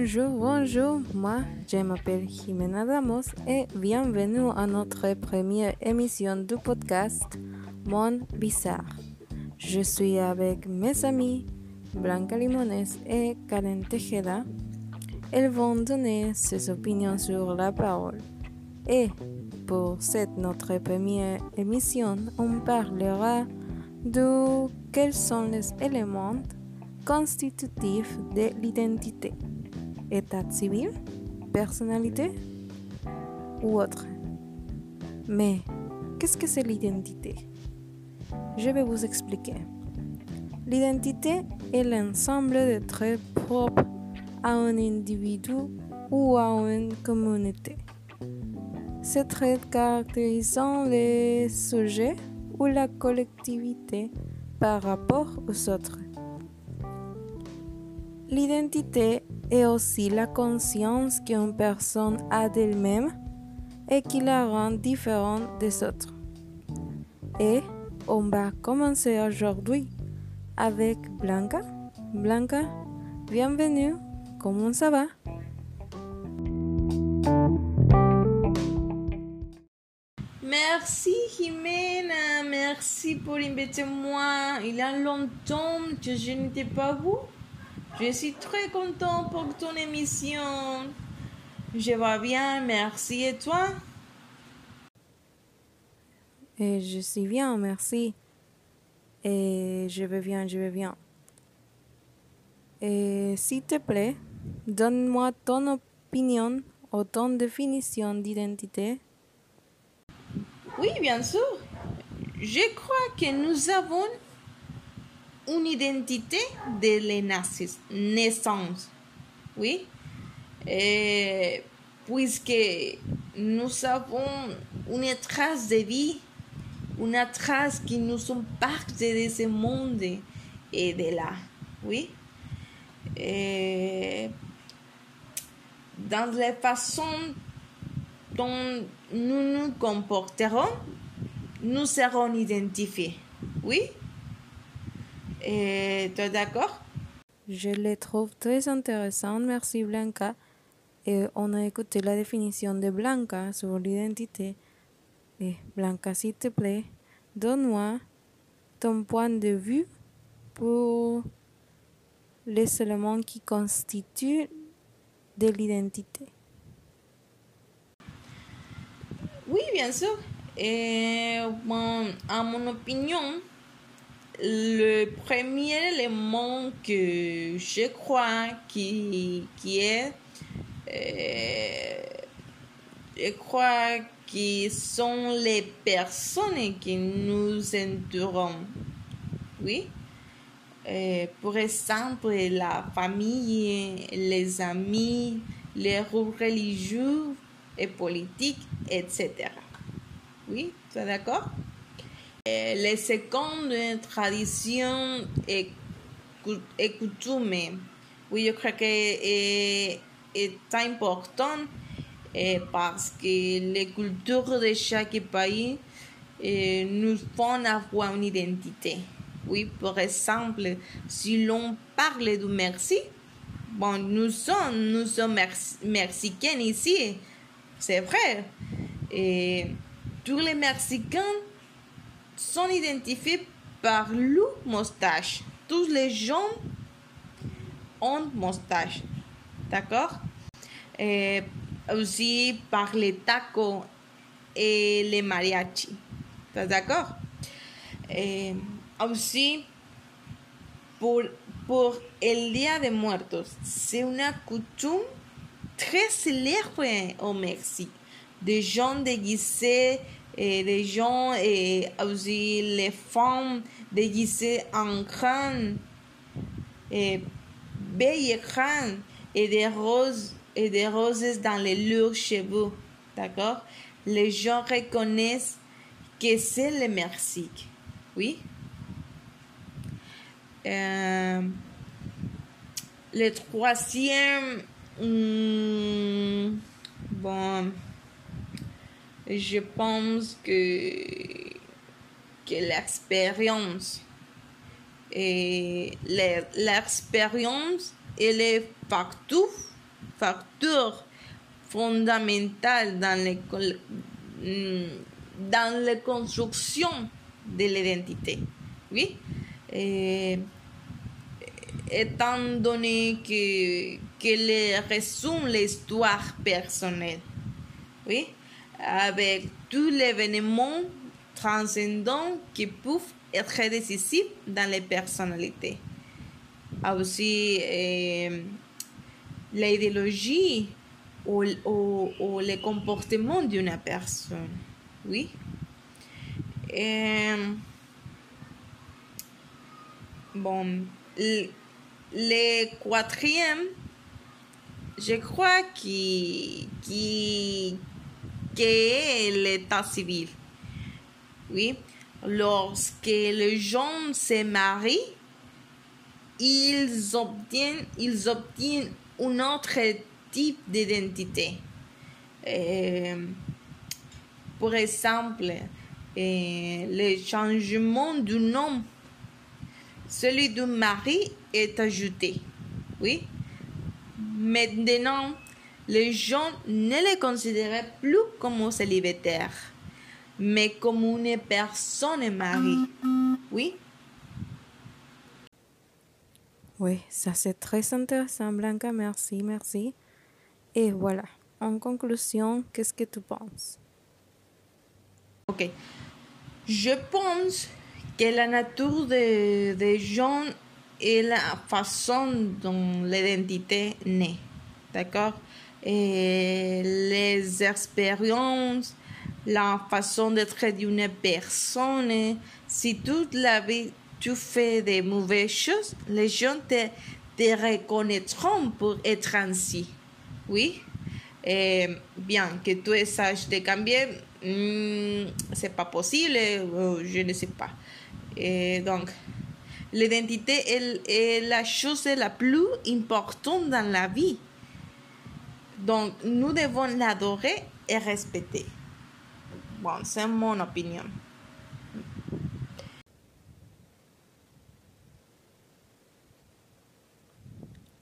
Bonjour, bonjour. Moi, je m'appelle Jimena Ramos et bienvenue à notre première émission du podcast Monde Bizarre. Je suis avec mes amis Blanca Limones et Karen Tejeda. Elles vont donner ses opinions sur la parole. Et pour cette notre première émission, on parlera de quels sont les éléments constitutif de l'identité. État civil, personnalité ou autre. Mais, qu'est-ce que c'est l'identité? Je vais vous expliquer. L'identité est l'ensemble de traits propres à un individu ou à une communauté. Ces traits caractérisant les sujets ou la collectivité par rapport aux autres. L'identité est aussi la conscience qu'une personne a d'elle-même et qui la rend différente des autres. Et on va commencer aujourd'hui avec Blanca. Blanca, bienvenue. Comment ça va? Merci Jimena, merci pour inviter moi. Il y a longtemps que je n'étais pas vous. Je suis très content pour ton émission. Je vais bien, merci. Et toi? Et je suis bien, merci. Et je vais bien, je vais bien. Et s'il te plaît, donne-moi ton opinion ou ton définition d'identité. Oui, bien sûr. Je crois que nous avons une identité de la naissance. Oui? Et puisque nous avons une trace de vie, une trace qui nous sont partie de ce monde et de là. Oui? Et dans la façon dont nous nous comporterons, nous serons identifiés. Oui? Et tu es d'accord? Je les trouve très intéressantes, merci Blanca. Et on a écouté la définition de Blanca sur l'identité. Et Blanca, s'il te plaît, donne-moi ton point de vue pour les éléments qui constituent de l'identité. Oui, bien sûr. Et bon, à mon opinion, le premier élément que je crois qui, qui est, euh, je crois que sont les personnes qui nous entourent. Oui. Euh, pour exemple, la famille, les amis, les groupes religieux et politiques, etc. Oui, tu es d'accord? Les secondes traditions et, coutumes. Oui, je crois que est, est important parce que les cultures de chaque pays nous font avoir une identité. Oui, par exemple, si l'on parle du merci, bon, nous sommes, nous sommes mexicains ici, c'est vrai. Et tous les Mexicains sont identifiés par le moustache. Tous les gens ont moustache. D'accord? Aussi par les tacos et les mariachis. D'accord? Aussi pour, pour el Día de Muertos. C'est une coutume très célèbre au Mexique. Des gens déguisés et les gens et aussi les femmes déguisées en crâne et belles crânes et des roses et des roses dans les leurs cheveux. D'accord? Les gens reconnaissent que c'est le Mexique. Oui? Euh, Le troisième... Hmm, bon je pense que, que l'expérience et l'expérience est le facteur, fondamental dans, les, dans la construction de l'identité. Oui? Étant donné que, que les résume l'histoire personnelle. Oui? Avec tous les événements transcendants qui peuvent être décisifs dans les personnalités. Aussi, euh, l'idéologie ou, ou, ou, le comportement d'une personne. Oui. Euh, bon, le, quatrième, je crois qui, qui, qui est l'état civil. Oui. Lorsque les gens se marient, ils obtiennent, ils obtiennent un autre type d'identité. Euh, pour exemple, euh, le changement du nom, celui du mari est ajouté. Oui? Maintenant, les gens ne les considèrent plus comme célibataires, mais comme une personne mariée. Oui? Oui, ça c'est très intéressant, Blanca. Merci, merci. Et voilà, en conclusion, qu'est-ce que tu penses? Ok. Je pense que la nature des de gens est la façon dont l'identité naît. D'accord? Les expériences, la façon d'être d'une personne, si toute la vie tu fais des mauvaises choses, les gens te, te reconnaîtront pour être ainsi. Oui? Et bien que tu saches de cambier, mm, c'est pas possible, je ne sais pas. Et donc, l'identité est, est, la chose la plus importante dans la vie. Donc, nous devons l'adorer et respecter. Bon, c'est mon opinion.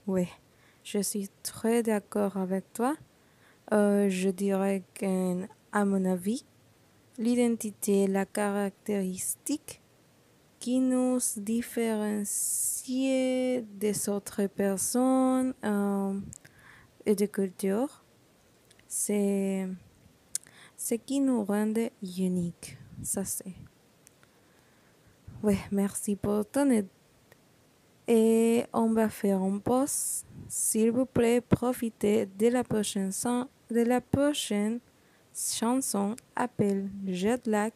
Oui, je suis très d'accord avec toi. Euh, je dirais qu'à mon avis, l'identité la caractéristique qui nous différencie des autres personnes euh, et de cultures. C'est ce qui nous rend uniques. Ça c'est. Oui, merci pour ton aide. Et on va faire un pause. S'il vous plaît, profitez de la prochaine, de la prochaine chanson appelée Jetlag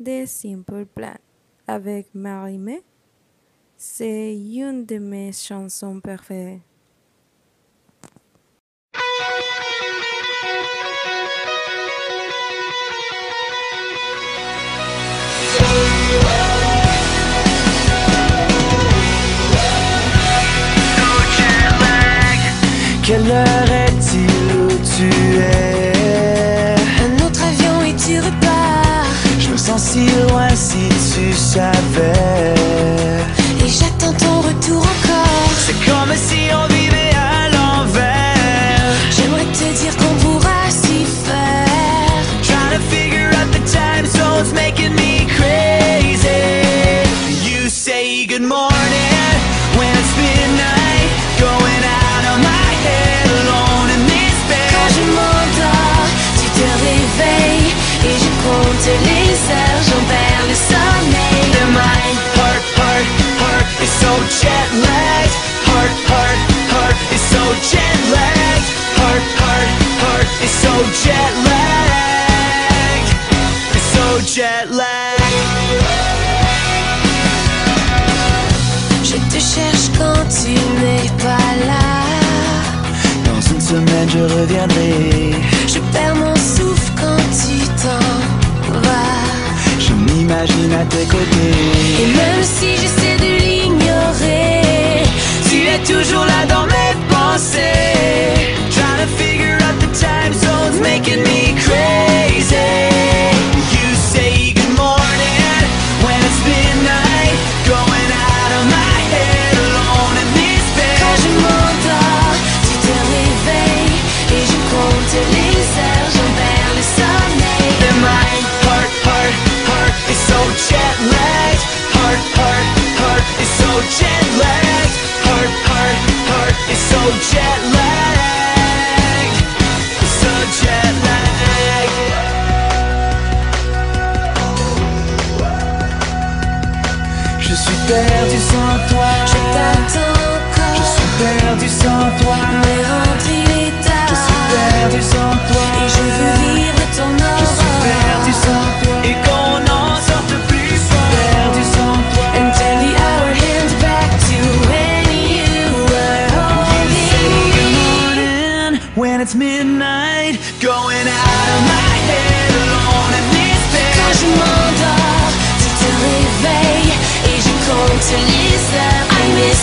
de Simple Plan avec Marie-Mé. C'est une de mes chansons préférées. Quelle heure est-il où tu es? Un autre avion et tu repars. Je me sens si loin si tu savais. Et j'attends ton retour encore. Jet lagged. Heart, heart, heart is so jet lagged. Heart, heart, heart is so jet lagged. It's so jet lagged. Je te cherche quand tu n'es pas là. Dans une semaine, je reviendrai. Je perds mon souffle quand tu t'en vas. Je m'imagine à tes Et côtés. même si l'ignorer, Tu es toujours là dans mes pensées. Trying to figure out the time zones, making me crazy.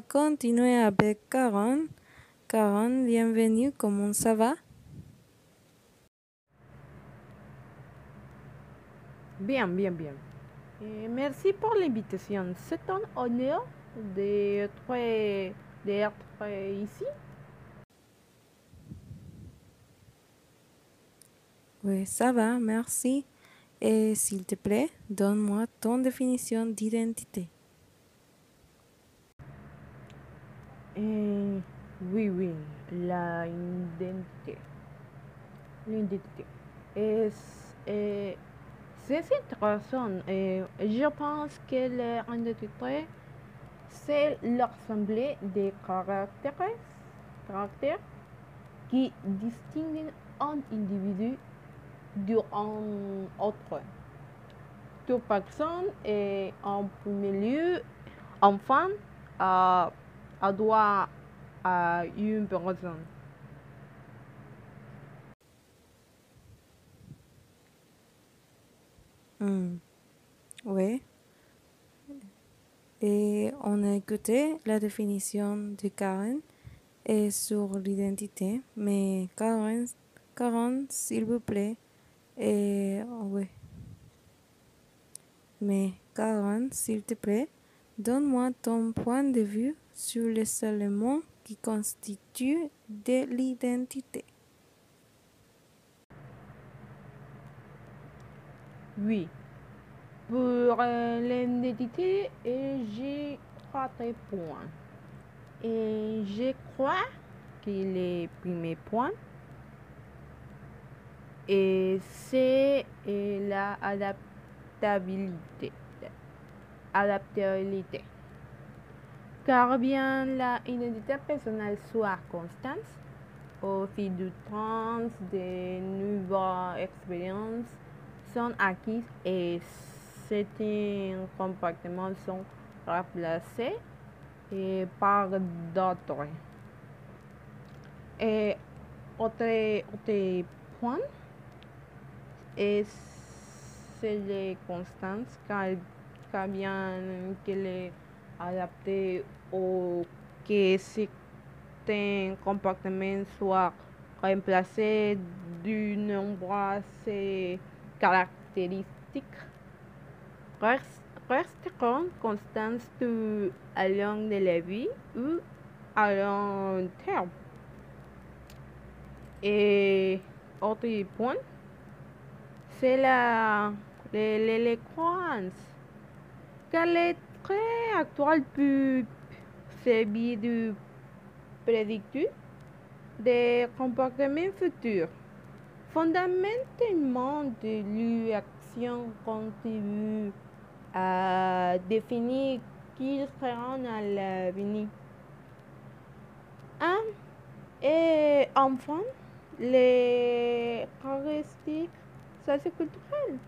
va continuer avec Karen. Karen, bienvenue, comment ça va? Bien, bien, bien. Et merci pour l'invitation. C'est un honneur d'être d'être ici. Oui, ça va, merci. Et s'il te plaît, donne-moi ton définition d'identité. Et oui, oui, la identité. L'identité. Et c'est intéressant. Et je pense que l'identité, c'est l'assemblée des caractères, caractères qui distinguent un individu d'un autre. Toute personne est en premier lieu enfant à, à droit à une personne. Hmm. Oui. Et on a écouté la définition de Karen et sur l'identité, mais Karen, Karen, s'il vous plaît, et oui. Mais Karen, s'il te plaît, donne-moi ton point de vue sur les éléments qui constituent de l'identité. Oui. Pour euh, l'identité, j'ai trois points. Et je crois que le premier point, c'est euh, la adaptabilité. Car bien la identité personnelle soit constante au fil du temps, de nouvelles expériences sont acquises et certains comportements sont remplacés par d'autres. Et autre, autre point, c'est les constances, car, bien qu'elle est adaptée au que certains comportements soient remplacés d'une nombreuses caractéristiques rest- resteront constantes tout au long de la vie ou à long terme. Et autre point, c'est la le- les traits actuels peuvent servir de prédicteur des comportements futurs. Fondamentalement, de l'action contribue à définir qui seront à l'avenir. Un, et enfin, les caractéristiques socioculturelles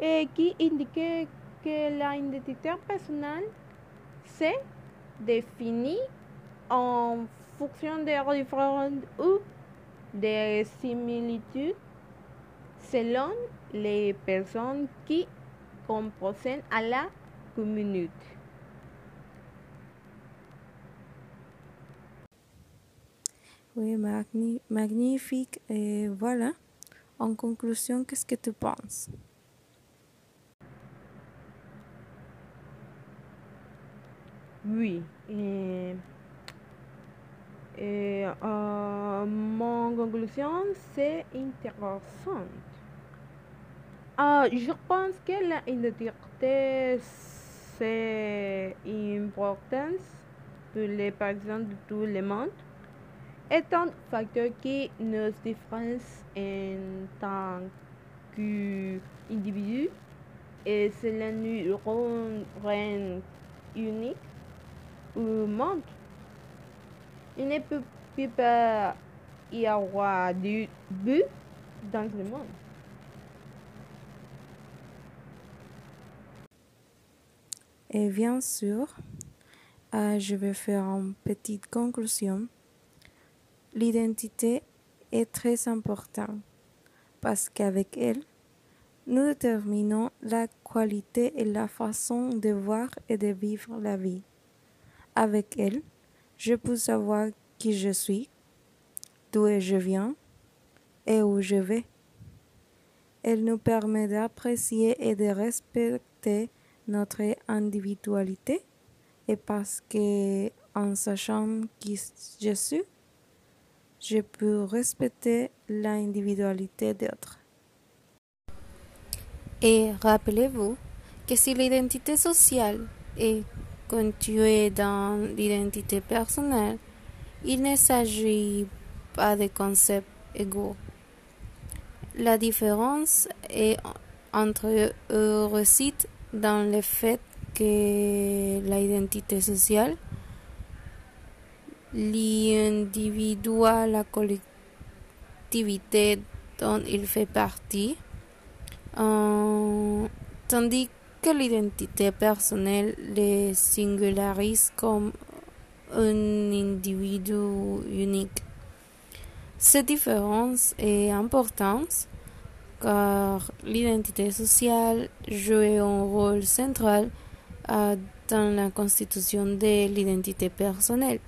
et qui indiquent que l'identité personnelle se définit en fonction des différences ou des similitudes selon les personnes qui composent à la minutes. Oui, magni- magnifique. Et voilà. En conclusion, qu'est-ce que tu penses Oui. Et, euh, mon conclusion, c'est intéressant. Euh, je pense que la identité, c'est important pour les personnes de tout le monde. est un facteur qui nous différencie en tant qu'individu et cela nous rend unique monde. Il ne peut peut pas y avoir de but dans le monde. Et bien sûr, euh, je vais faire une petite conclusion. L'identité est très importante parce qu'avec elle, nous déterminons la qualité et la façon de voir et de vivre la vie. Avec elle, je peux savoir qui je suis, d'où je viens et où je vais. Elle nous permet d'apprécier et de respecter notre individualité et parce que en sachant qui je suis, je peux respecter l'individualité d'autres. Et rappelez-vous que si l'identité sociale est contuée dans l'identité personnelle, il ne s'agit pas de concepts égaux. La différence est entre eux réside dans le fait que l'identité sociale l'individu à la collectivité dont il fait partie, euh, tandis que l'identité personnelle le singularise comme un individu unique. Cette différence est importante car l'identité sociale joue un rôle central dans la constitution de l'identité personnelle,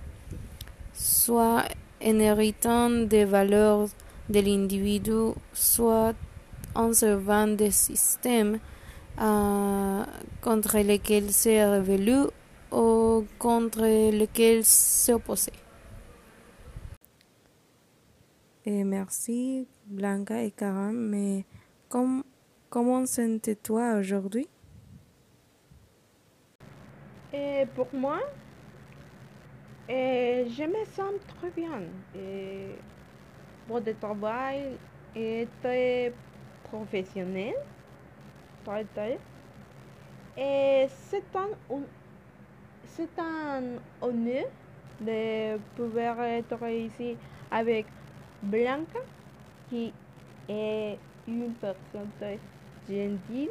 soit en héritant des valeurs de l'individu, soit en servant des systèmes euh, contre lesquels s'est révélé ou contre lesquels s'opposer. Et merci Blanca et Karam, mais com comment sens-toi aujourd'hui? Et pour moi, et je me sens très bien. Et pour le travail très professionnel. Et c'est un, c'est un honneur de pouvoir être ici avec Blanca, qui est une personne très gentille.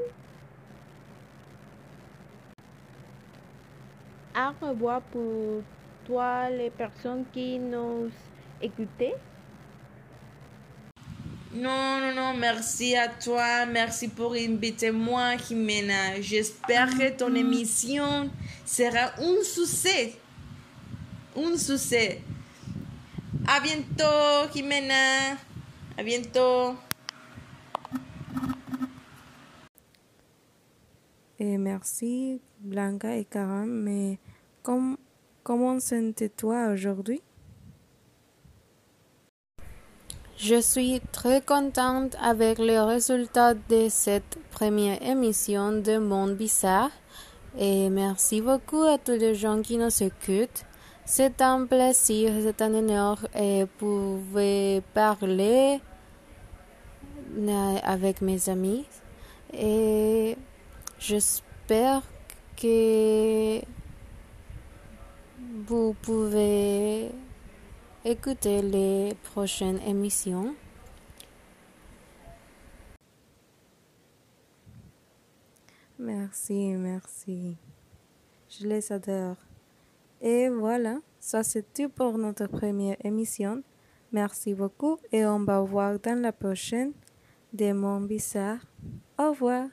Au revoir pour toi, les personnes qui nous écoutaient. Non, non, non, merci à toi. Merci pour inviter moi, Jimena. J'espère que ton émission sera un succès. Un succès. A bientôt, Jimena. A bientôt. Et merci Blanca et Karam, mais com comment sens-toi aujourd'hui? Je suis très contente avec le résultat de cette première émission de Monde Bizarre et merci beaucoup à tous les gens qui nous écoutent. C'est un plaisir, c'est un honneur et pouvez parler avec mes amis et j'espère que vous pouvez écouter les prochaines émissions. Merci, merci. Je les adore. Et voilà, ça c'est tout pour notre première émission. Merci beaucoup et on va voir dans la prochaine des mondes bizarres. Au revoir.